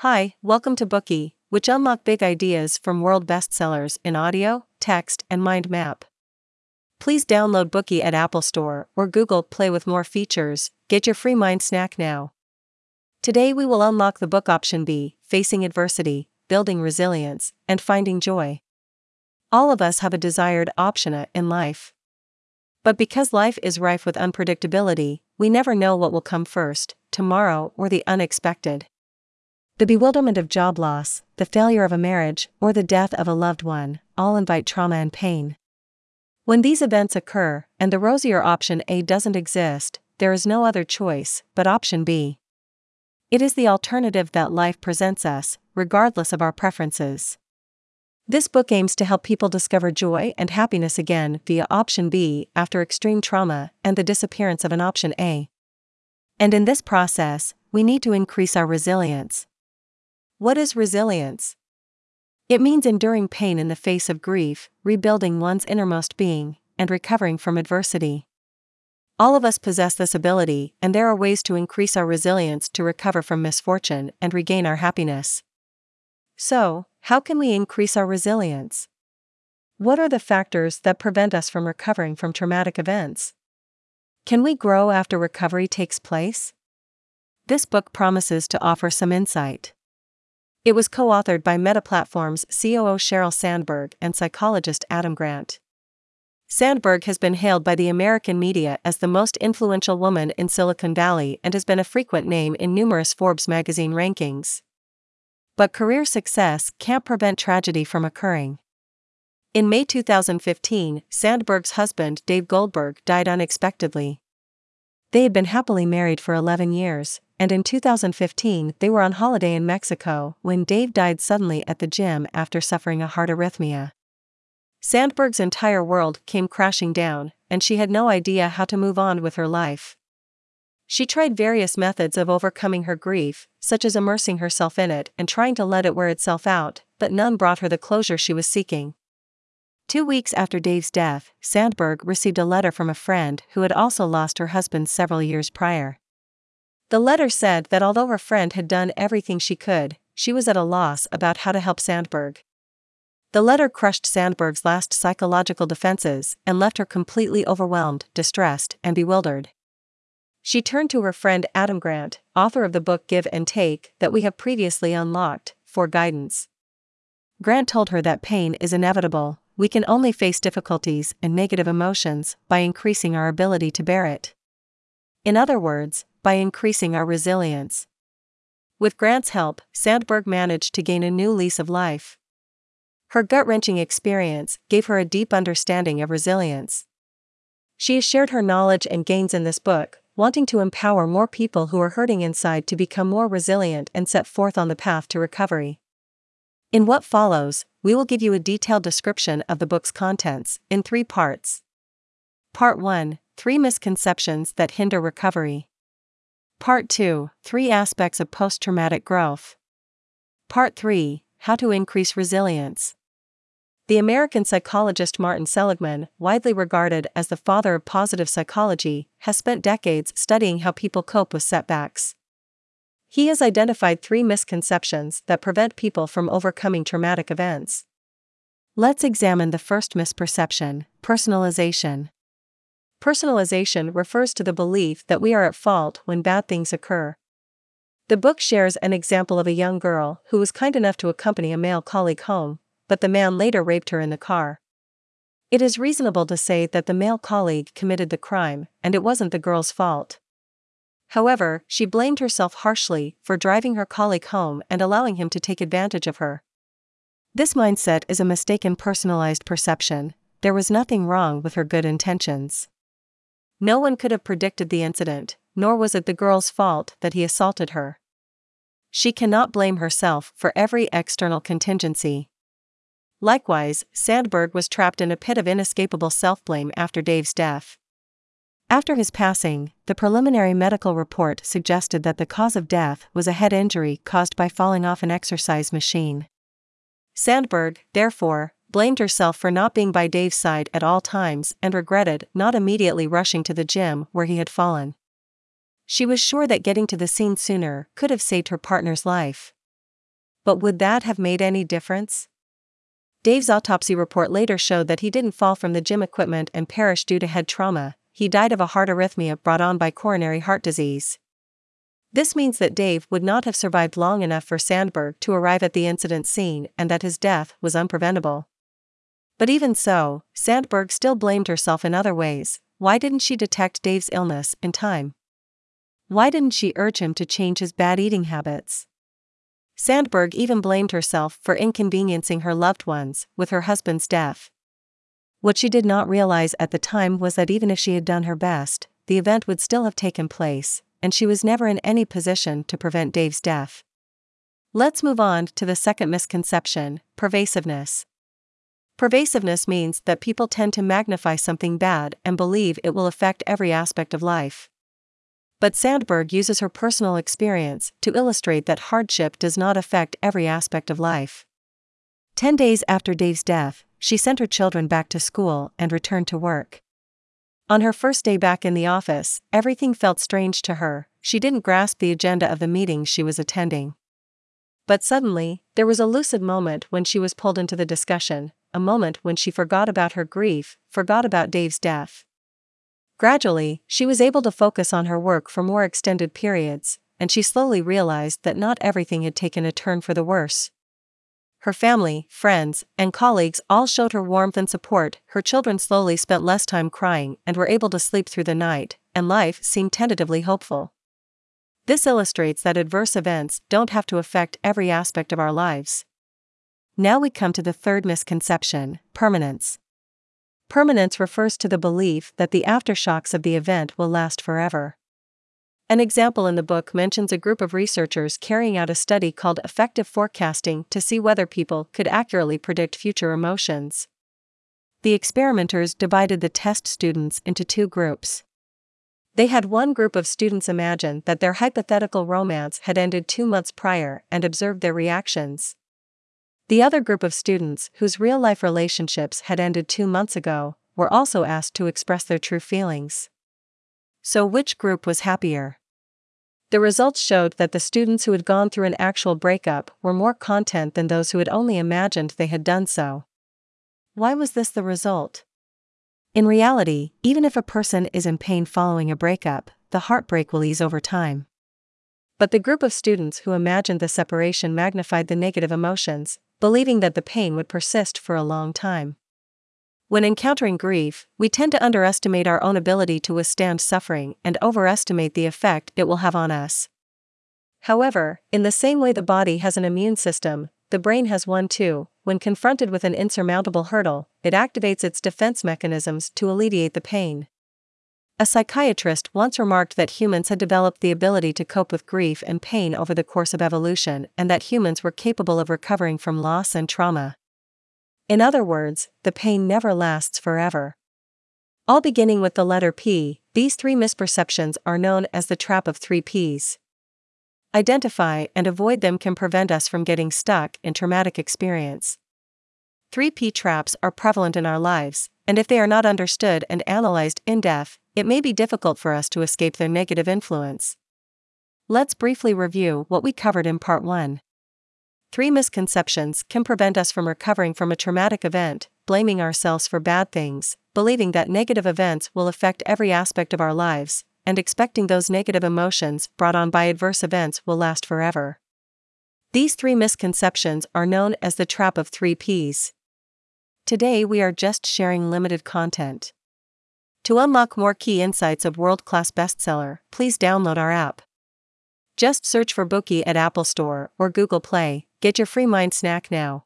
Hi, welcome to Bookey, which unlock big ideas from world bestsellers in audio, text, and mind map. Please download Bookey at Apple Store or Google Play with more features. Get your free mind snack now. Today we will unlock the book option B, Facing Adversity, Building Resilience, and Finding Joy. All of us have a desired option A in life. But because life is rife with unpredictability, we never know what will come first, tomorrow or the unexpected. The bewilderment of job loss, the failure of a marriage, or the death of a loved one all invite trauma and pain. When these events occur, and the rosier option A doesn't exist, there is no other choice but option B. It is the alternative that life presents us, regardless of our preferences. This book aims to help people discover joy and happiness again via option B after extreme trauma and the disappearance of an option A. And in this process, we need to increase our resilience. What is resilience? It means enduring pain in the face of grief, rebuilding one's innermost being, and recovering from adversity. All of us possess this ability, and there are ways to increase our resilience to recover from misfortune and regain our happiness. So, how can we increase our resilience? What are the factors that prevent us from recovering from traumatic events? Can we grow after recovery takes place? This book promises to offer some insight. It was co authored by Meta Platforms COO Sheryl Sandberg and psychologist Adam Grant. Sandberg has been hailed by the American media as the most influential woman in Silicon Valley and has been a frequent name in numerous Forbes magazine rankings. But career success can't prevent tragedy from occurring. In May 2015, Sandberg's husband, Dave Goldberg, died unexpectedly. They had been happily married for 11 years, and in 2015 they were on holiday in Mexico when Dave died suddenly at the gym after suffering a heart arrhythmia. Sandberg's entire world came crashing down, and she had no idea how to move on with her life. She tried various methods of overcoming her grief, such as immersing herself in it and trying to let it wear itself out, but none brought her the closure she was seeking. Two weeks after Dave's death, Sandberg received a letter from a friend who had also lost her husband several years prior. The letter said that although her friend had done everything she could, she was at a loss about how to help Sandberg. The letter crushed Sandberg's last psychological defenses and left her completely overwhelmed, distressed, and bewildered. She turned to her friend Adam Grant, author of the book Give and Take that we have previously unlocked, for guidance. Grant told her that pain is inevitable, we can only face difficulties and negative emotions by increasing our ability to bear it. In other words, by increasing our resilience. With Grant's help, Sandberg managed to gain a new lease of life. Her gut wrenching experience gave her a deep understanding of resilience. She has shared her knowledge and gains in this book, wanting to empower more people who are hurting inside to become more resilient and set forth on the path to recovery. In what follows, we will give you a detailed description of the book's contents, in three parts. Part 1 Three misconceptions that hinder recovery. Part 2 Three aspects of post traumatic growth. Part 3 How to increase resilience. The American psychologist Martin Seligman, widely regarded as the father of positive psychology, has spent decades studying how people cope with setbacks. He has identified three misconceptions that prevent people from overcoming traumatic events. Let's examine the first misperception personalization. Personalization refers to the belief that we are at fault when bad things occur. The book shares an example of a young girl who was kind enough to accompany a male colleague home, but the man later raped her in the car. It is reasonable to say that the male colleague committed the crime, and it wasn't the girl's fault. However, she blamed herself harshly for driving her colleague home and allowing him to take advantage of her. This mindset is a mistaken personalized perception, there was nothing wrong with her good intentions. No one could have predicted the incident, nor was it the girl's fault that he assaulted her. She cannot blame herself for every external contingency. Likewise, Sandberg was trapped in a pit of inescapable self blame after Dave's death. After his passing, the preliminary medical report suggested that the cause of death was a head injury caused by falling off an exercise machine. Sandberg, therefore, blamed herself for not being by Dave's side at all times and regretted not immediately rushing to the gym where he had fallen. She was sure that getting to the scene sooner could have saved her partner's life. But would that have made any difference? Dave's autopsy report later showed that he didn't fall from the gym equipment and perish due to head trauma, he died of a heart arrhythmia brought on by coronary heart disease. This means that Dave would not have survived long enough for Sandberg to arrive at the incident scene and that his death was unpreventable. But even so, Sandberg still blamed herself in other ways. Why didn't she detect Dave's illness in time? Why didn't she urge him to change his bad eating habits? Sandberg even blamed herself for inconveniencing her loved ones with her husband's death. What she did not realize at the time was that even if she had done her best, the event would still have taken place, and she was never in any position to prevent Dave's death. Let's move on to the second misconception pervasiveness. Pervasiveness means that people tend to magnify something bad and believe it will affect every aspect of life. But Sandberg uses her personal experience to illustrate that hardship does not affect every aspect of life. Ten days after Dave's death, she sent her children back to school and returned to work. On her first day back in the office, everything felt strange to her, she didn't grasp the agenda of the meeting she was attending. But suddenly, there was a lucid moment when she was pulled into the discussion, a moment when she forgot about her grief, forgot about Dave's death. Gradually, she was able to focus on her work for more extended periods, and she slowly realized that not everything had taken a turn for the worse her family, friends, and colleagues all showed her warmth and support. Her children slowly spent less time crying and were able to sleep through the night, and life seemed tentatively hopeful. This illustrates that adverse events don't have to affect every aspect of our lives. Now we come to the third misconception permanence. Permanence refers to the belief that the aftershocks of the event will last forever. An example in the book mentions a group of researchers carrying out a study called effective forecasting to see whether people could accurately predict future emotions. The experimenters divided the test students into two groups. They had one group of students imagine that their hypothetical romance had ended two months prior and observed their reactions. The other group of students, whose real life relationships had ended two months ago, were also asked to express their true feelings. So, which group was happier? The results showed that the students who had gone through an actual breakup were more content than those who had only imagined they had done so. Why was this the result? In reality, even if a person is in pain following a breakup, the heartbreak will ease over time. But the group of students who imagined the separation magnified the negative emotions, believing that the pain would persist for a long time. When encountering grief, we tend to underestimate our own ability to withstand suffering and overestimate the effect it will have on us. However, in the same way the body has an immune system, the brain has one too. When confronted with an insurmountable hurdle, it activates its defense mechanisms to alleviate the pain. A psychiatrist once remarked that humans had developed the ability to cope with grief and pain over the course of evolution and that humans were capable of recovering from loss and trauma. In other words, the pain never lasts forever. All beginning with the letter P, these three misperceptions are known as the trap of three Ps. Identify and avoid them can prevent us from getting stuck in traumatic experience. 3P traps are prevalent in our lives, and if they are not understood and analyzed in depth, it may be difficult for us to escape their negative influence. Let's briefly review what we covered in Part 1. Three misconceptions can prevent us from recovering from a traumatic event, blaming ourselves for bad things, believing that negative events will affect every aspect of our lives, and expecting those negative emotions brought on by adverse events will last forever. These three misconceptions are known as the trap of three Ps. Today we are just sharing limited content. To unlock more key insights of world class bestseller, please download our app. Just search for Bookey at Apple Store or Google Play Get your free mind snack now.